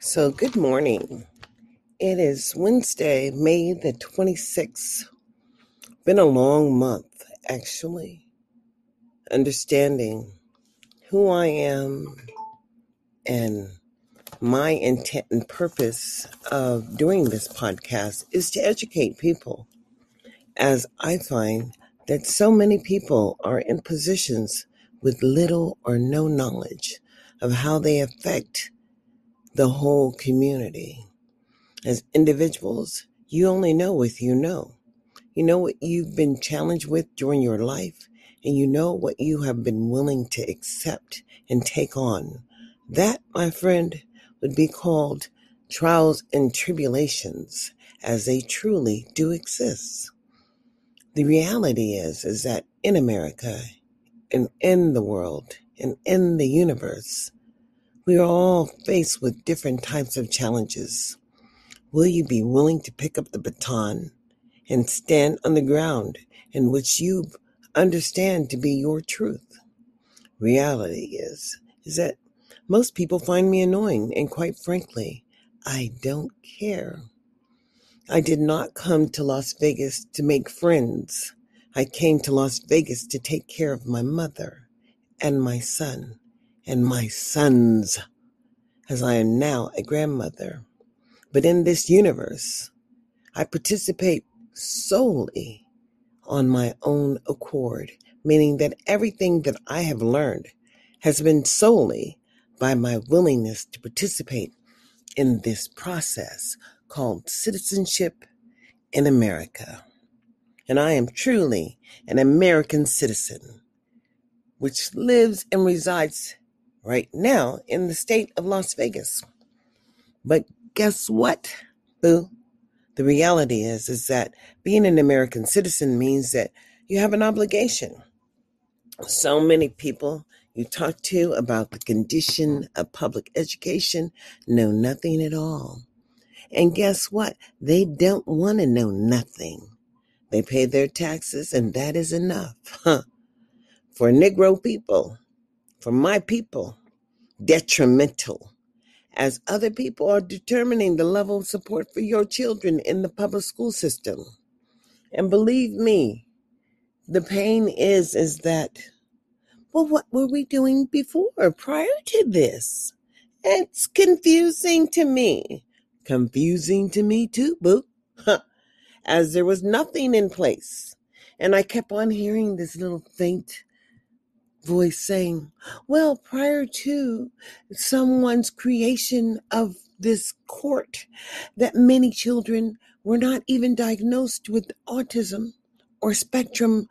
So, good morning. It is Wednesday, May the 26th. Been a long month, actually. Understanding who I am and my intent and purpose of doing this podcast is to educate people, as I find that so many people are in positions with little or no knowledge of how they affect the whole community. As individuals, you only know what you know. You know what you've been challenged with during your life, and you know what you have been willing to accept and take on. That, my friend, would be called trials and tribulations, as they truly do exist. The reality is, is that in America and in the world and in the universe, we are all faced with different types of challenges. Will you be willing to pick up the baton and stand on the ground in which you understand to be your truth? Reality is is that most people find me annoying and quite frankly, I don't care. I did not come to Las Vegas to make friends. I came to Las Vegas to take care of my mother and my son and my sons as I am now a grandmother. But in this universe, I participate solely on my own accord, meaning that everything that I have learned has been solely by my willingness to participate in this process called citizenship in America. And I am truly an American citizen, which lives and resides right now in the state of Las Vegas. But guess what, boo? The reality is, is that being an American citizen means that you have an obligation. So many people you talk to about the condition of public education know nothing at all. And guess what? They don't want to know nothing. They pay their taxes, and that is enough. Huh. For Negro people, for my people, detrimental as other people are determining the level of support for your children in the public school system. And believe me, the pain is is that well what were we doing before prior to this? It's confusing to me. Confusing to me too, boo. As there was nothing in place. And I kept on hearing this little faint voice saying, Well, prior to someone's creation of this court, that many children were not even diagnosed with autism or spectrum,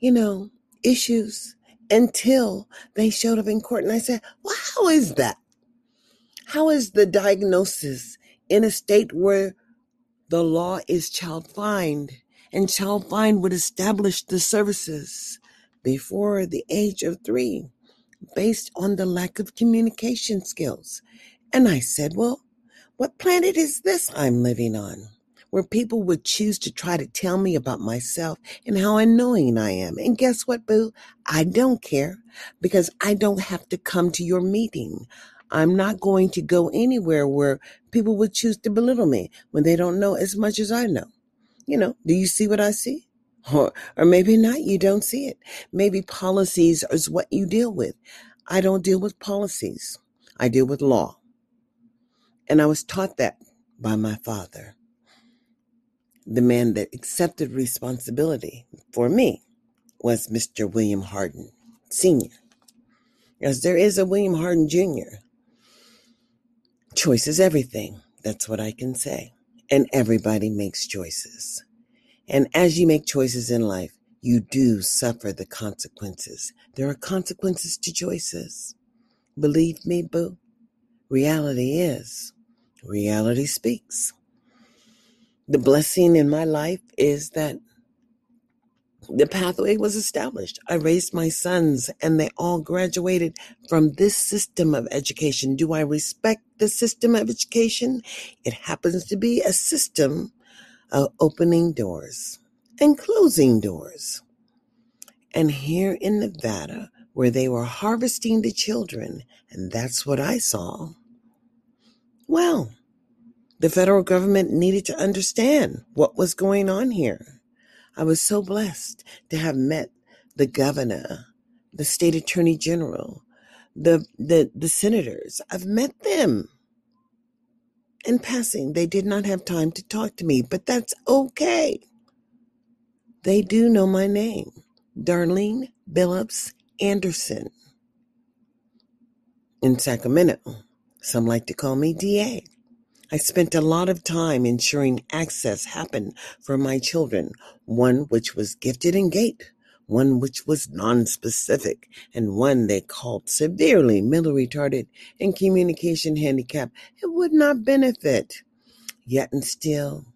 you know, issues until they showed up in court. And I said, Well, how is that? How is the diagnosis in a state where the law is child find and child find would establish the services? Before the age of three based on the lack of communication skills. And I said, Well, what planet is this I'm living on? Where people would choose to try to tell me about myself and how annoying I am. And guess what, boo? I don't care because I don't have to come to your meeting. I'm not going to go anywhere where people would choose to belittle me when they don't know as much as I know. You know, do you see what I see? Or, or maybe not, you don't see it. Maybe policies is what you deal with. I don't deal with policies, I deal with law. And I was taught that by my father, the man that accepted responsibility for me was Mr. William Harden Sr. As there is a William Harden Jr., choice is everything. That's what I can say. And everybody makes choices. And as you make choices in life, you do suffer the consequences. There are consequences to choices. Believe me, boo. Reality is. Reality speaks. The blessing in my life is that the pathway was established. I raised my sons and they all graduated from this system of education. Do I respect the system of education? It happens to be a system of opening doors and closing doors. And here in Nevada, where they were harvesting the children, and that's what I saw, Well, the federal government needed to understand what was going on here. I was so blessed to have met the governor, the state attorney general, the the, the senators. I've met them. In passing, they did not have time to talk to me, but that's okay. They do know my name, Darlene Billups Anderson. In Sacramento, some like to call me DA. I spent a lot of time ensuring access happened for my children, one which was gifted in GATE, one which was non-specific, and one they called severely mentally retarded and communication handicap. It would not benefit. Yet and still,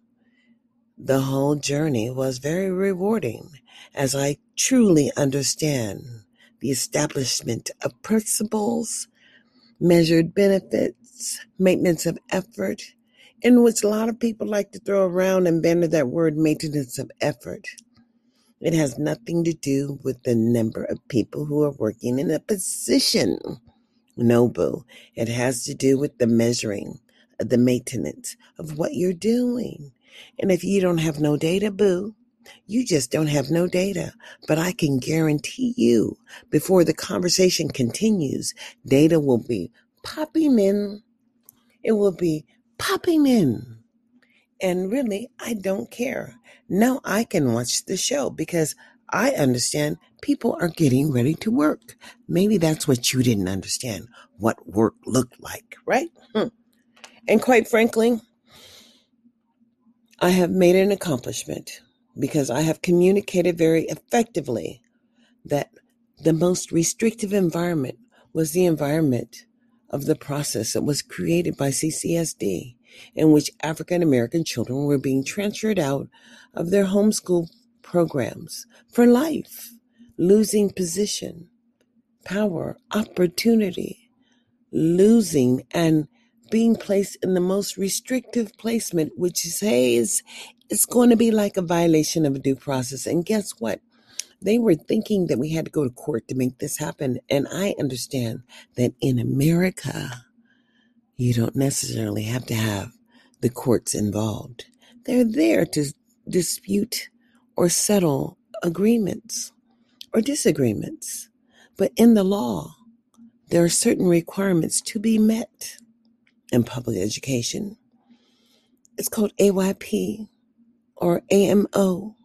the whole journey was very rewarding as I truly understand the establishment of principles, measured benefits, maintenance of effort, in which a lot of people like to throw around and banner that word maintenance of effort. It has nothing to do with the number of people who are working in a position. No, boo. It has to do with the measuring the maintenance of what you're doing. And if you don't have no data, boo, you just don't have no data. But I can guarantee you, before the conversation continues, data will be popping in. It will be popping in. And really, I don't care. Now I can watch the show because I understand people are getting ready to work. Maybe that's what you didn't understand what work looked like, right? Hmm. And quite frankly, I have made an accomplishment because I have communicated very effectively that the most restrictive environment was the environment of the process that was created by CCSD, in which African American children were being transferred out of their homeschool programs for life, losing position, power, opportunity, losing and being placed in the most restrictive placement, which says it's going to be like a violation of a due process. And guess what? They were thinking that we had to go to court to make this happen. And I understand that in America, you don't necessarily have to have the courts involved. They're there to dispute or settle agreements or disagreements. But in the law, there are certain requirements to be met in public education. It's called AYP or AMO.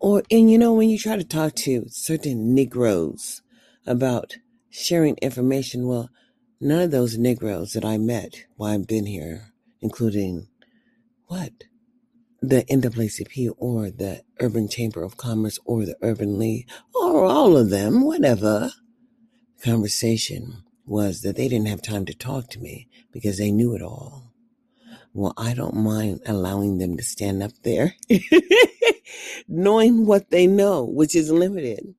Or, and you know, when you try to talk to certain Negroes about sharing information, well, none of those Negroes that I met while I've been here, including what? The NAACP or the Urban Chamber of Commerce or the Urban League or all of them, whatever. Conversation was that they didn't have time to talk to me because they knew it all. Well, I don't mind allowing them to stand up there, knowing what they know, which is limited,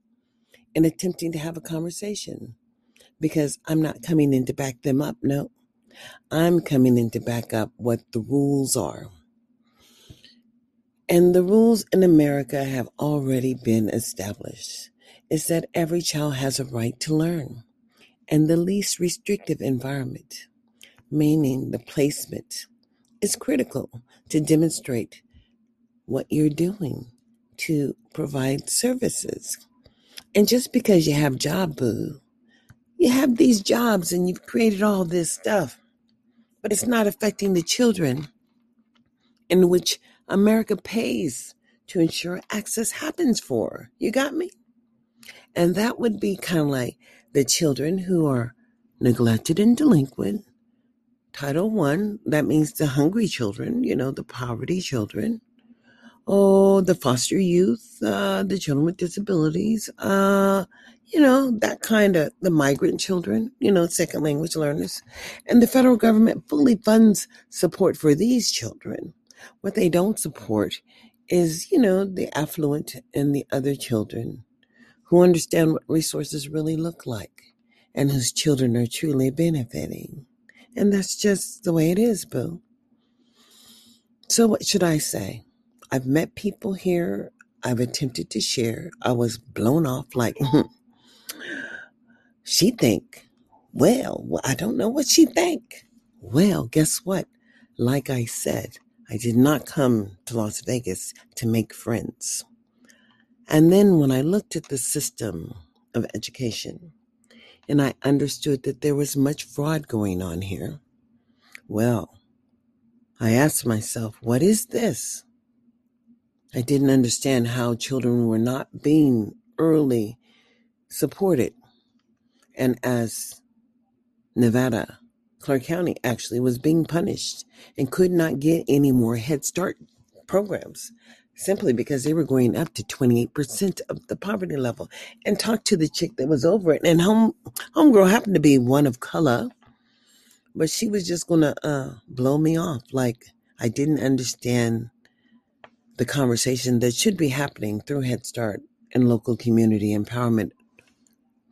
and attempting to have a conversation because I'm not coming in to back them up. No, I'm coming in to back up what the rules are. And the rules in America have already been established. Is that every child has a right to learn and the least restrictive environment, meaning the placement, is critical to demonstrate what you're doing to provide services. And just because you have job boo, you have these jobs and you've created all this stuff, but it's not affecting the children in which America pays to ensure access happens for. You got me? And that would be kind of like the children who are neglected and delinquent. Title One, that means the hungry children, you know, the poverty children. Oh, the foster youth, uh, the children with disabilities, uh, you know, that kind of the migrant children, you know, second language learners. And the federal government fully funds support for these children. What they don't support is, you know, the affluent and the other children who understand what resources really look like and whose children are truly benefiting. And that's just the way it is, boo. So, what should I say? I've met people here. I've attempted to share. I was blown off like, she think, well, I don't know what she think. Well, guess what? Like I said, I did not come to Las Vegas to make friends. And then when I looked at the system of education and I understood that there was much fraud going on here, well, I asked myself, what is this? I didn't understand how children were not being early supported. And as Nevada, Clark County actually was being punished and could not get any more Head Start programs simply because they were going up to 28% of the poverty level. And talked to the chick that was over it. And home homegirl happened to be one of color, but she was just gonna uh, blow me off. Like I didn't understand the conversation that should be happening through Head Start and local community empowerment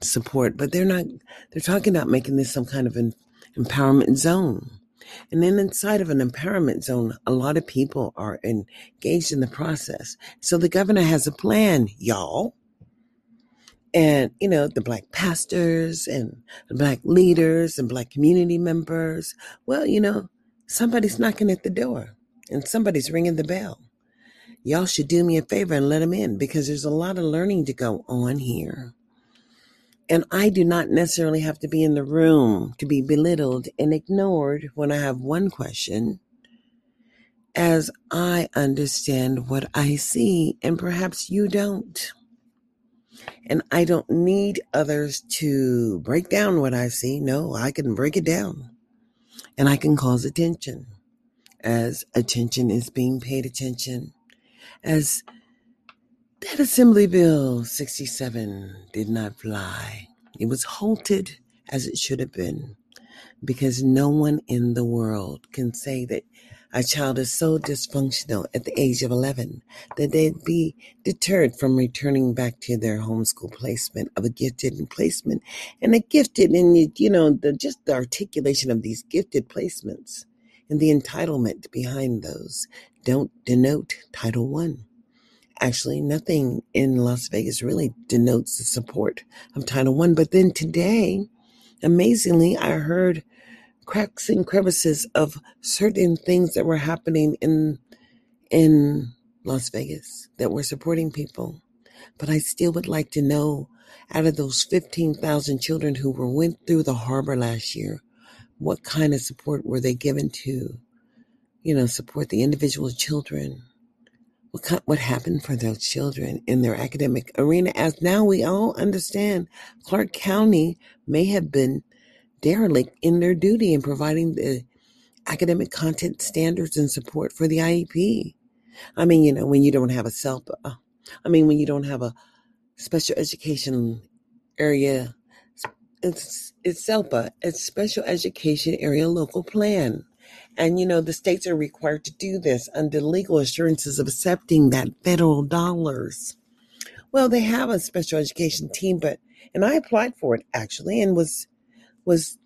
support, but they're not, they're talking about making this some kind of an empowerment zone. And then inside of an empowerment zone, a lot of people are engaged in the process. So the governor has a plan, y'all. And, you know, the black pastors and the black leaders and black community members, well, you know, somebody's knocking at the door and somebody's ringing the bell. Y'all should do me a favor and let them in because there's a lot of learning to go on here. And I do not necessarily have to be in the room to be belittled and ignored when I have one question, as I understand what I see, and perhaps you don't. And I don't need others to break down what I see. No, I can break it down and I can cause attention as attention is being paid attention, as that Assembly Bill 67 did not fly. It was halted as it should have been because no one in the world can say that a child is so dysfunctional at the age of 11 that they'd be deterred from returning back to their homeschool placement of a gifted placement and a gifted and you know the just the articulation of these gifted placements and the entitlement behind those don't denote title one Actually, nothing in Las Vegas really denotes the support of Title One. But then today, amazingly, I heard cracks and crevices of certain things that were happening in in Las Vegas that were supporting people. But I still would like to know out of those 15,000 children who were went through the harbor last year, what kind of support were they given to, you know, support the individual children? What, what happened for those children in their academic arena. As now we all understand, Clark County may have been derelict in their duty in providing the academic content standards and support for the IEP. I mean, you know, when you don't have a self, uh, I mean, when you don't have a special education area, it's, it's SELPA, it's Special Education Area Local Plan. And, you know, the states are required to do this under legal assurances of accepting that federal dollars. Well, they have a special education team, but, and I applied for it actually and was, was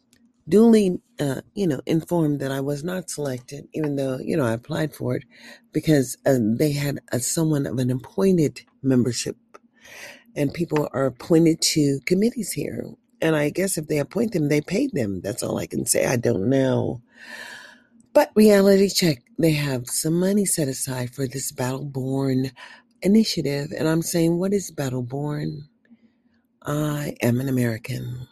duly, uh, you know, informed that I was not selected, even though, you know, I applied for it because uh, they had a, someone of an appointed membership and people are appointed to committees here. And I guess if they appoint them, they pay them. That's all I can say. I don't know. But reality check, they have some money set aside for this Battle Born initiative. And I'm saying, what is Battle Born? I am an American.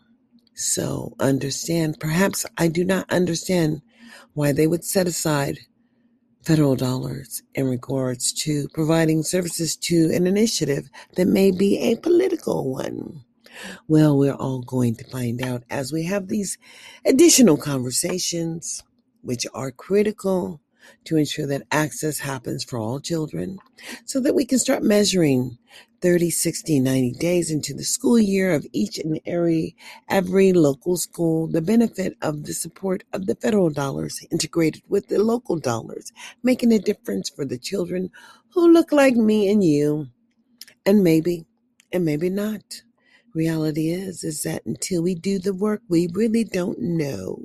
So understand, perhaps I do not understand why they would set aside federal dollars in regards to providing services to an initiative that may be a political one. Well, we're all going to find out as we have these additional conversations which are critical to ensure that access happens for all children so that we can start measuring 30, 60, 90 days into the school year of each and every, every local school, the benefit of the support of the federal dollars integrated with the local dollars, making a difference for the children who look like me and you, and maybe, and maybe not. Reality is, is that until we do the work, we really don't know.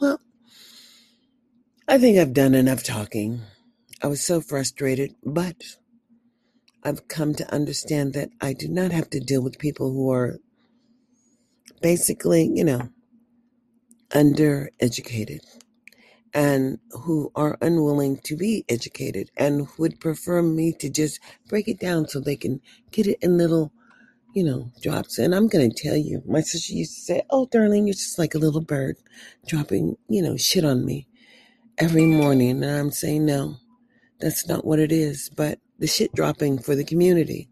Well, I think I've done enough talking. I was so frustrated, but I've come to understand that I do not have to deal with people who are basically, you know, undereducated and who are unwilling to be educated and would prefer me to just break it down so they can get it in little, you know, drops. And I'm going to tell you, my sister used to say, Oh, darling, you're just like a little bird dropping, you know, shit on me every morning. And I'm saying, No, that's not what it is. But the shit dropping for the community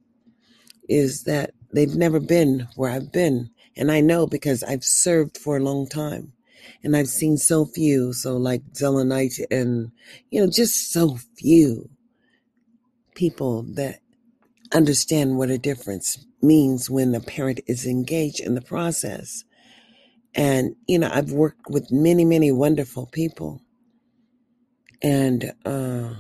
is that they've never been where I've been. And I know because I've served for a long time and I've seen so few. So, like Zelenite, and, you know, just so few people that understand what a difference means when a parent is engaged in the process. And, you know, I've worked with many, many wonderful people. And uh,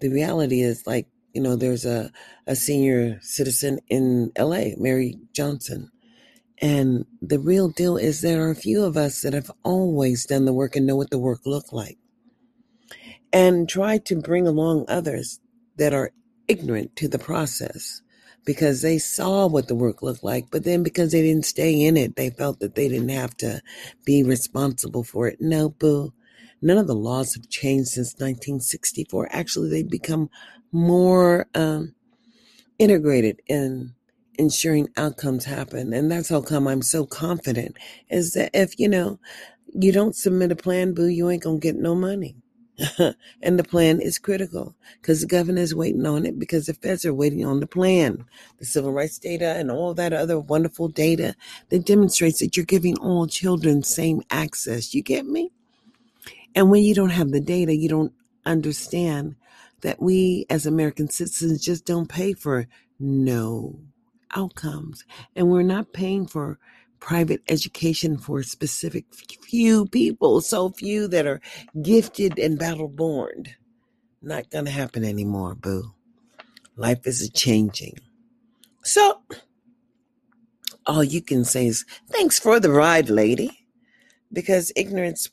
the reality is, like, you know, there's a, a senior citizen in LA, Mary Johnson. And the real deal is there are a few of us that have always done the work and know what the work looked like and try to bring along others that are ignorant to the process because they saw what the work looked like, but then because they didn't stay in it, they felt that they didn't have to be responsible for it. No, boo. None of the laws have changed since 1964. Actually, they've become more um, integrated in ensuring outcomes happen. And that's how come I'm so confident is that if, you know, you don't submit a plan, boo, you ain't going to get no money. and the plan is critical because the governor is waiting on it because the feds are waiting on the plan, the civil rights data, and all that other wonderful data that demonstrates that you're giving all children same access. You get me? And when you don't have the data, you don't understand that we as American citizens just don't pay for no outcomes. And we're not paying for private education for specific few people, so few that are gifted and battle born. Not going to happen anymore, boo. Life is changing. So, all you can say is, thanks for the ride, lady. Because ignorance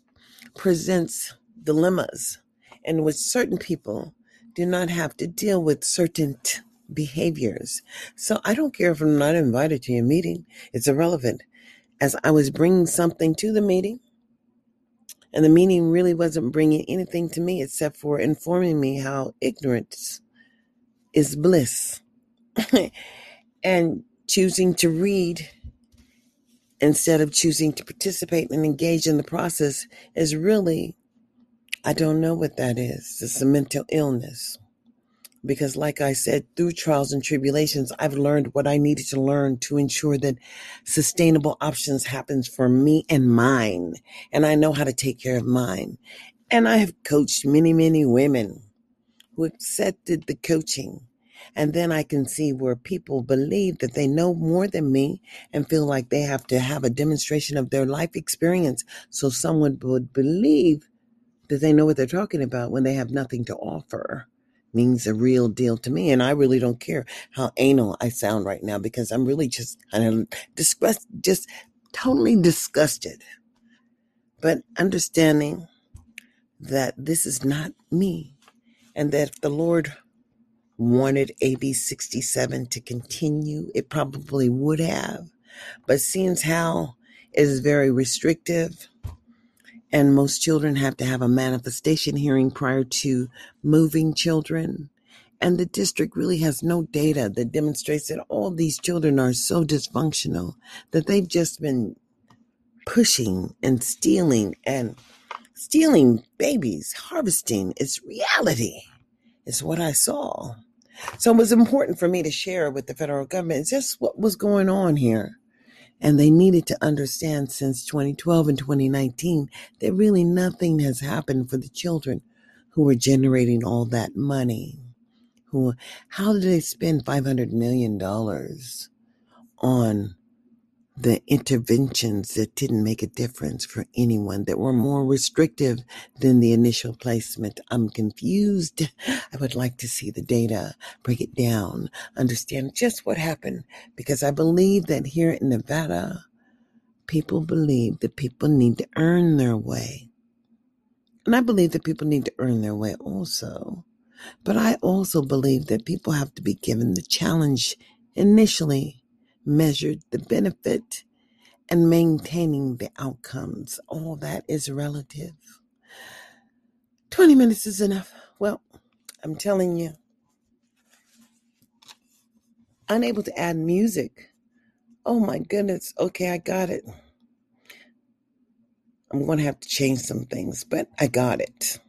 presents dilemmas, and with certain people, do not have to deal with certain t- behaviors. So I don't care if I'm not invited to your meeting. It's irrelevant. As I was bringing something to the meeting, and the meeting really wasn't bringing anything to me except for informing me how ignorance is bliss. and choosing to read instead of choosing to participate and engage in the process is really, I don't know what that is. It's a mental illness. Because, like I said, through trials and tribulations, I've learned what I needed to learn to ensure that sustainable options happens for me and mine. And I know how to take care of mine. And I have coached many, many women who accepted the coaching. And then I can see where people believe that they know more than me and feel like they have to have a demonstration of their life experience so someone would believe that they know what they're talking about when they have nothing to offer means a real deal to me. And I really don't care how anal I sound right now because I'm really just of disgust, just totally disgusted. But understanding that this is not me and that the Lord wanted AB 67 to continue, it probably would have. But seeing how it is very restrictive, and most children have to have a manifestation hearing prior to moving children. And the district really has no data that demonstrates that all these children are so dysfunctional that they've just been pushing and stealing and stealing babies, harvesting. It's reality. It's what I saw. So it was important for me to share with the federal government just what was going on here. And they needed to understand since 2012 and 2019 that really nothing has happened for the children who were generating all that money. Who, how did they spend $500 million on the interventions that didn't make a difference for anyone that were more restrictive than the initial placement. I'm confused. I would like to see the data, break it down, understand just what happened because I believe that here in Nevada, people believe that people need to earn their way. And I believe that people need to earn their way also. But I also believe that people have to be given the challenge initially measured the benefit and maintaining the outcomes. All that is relative. 20 minutes is enough. Well, I'm telling you, unable to add music. Oh my goodness. Okay, I got it. I'm going to have to change some things, but I got it.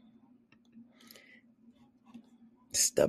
Stop.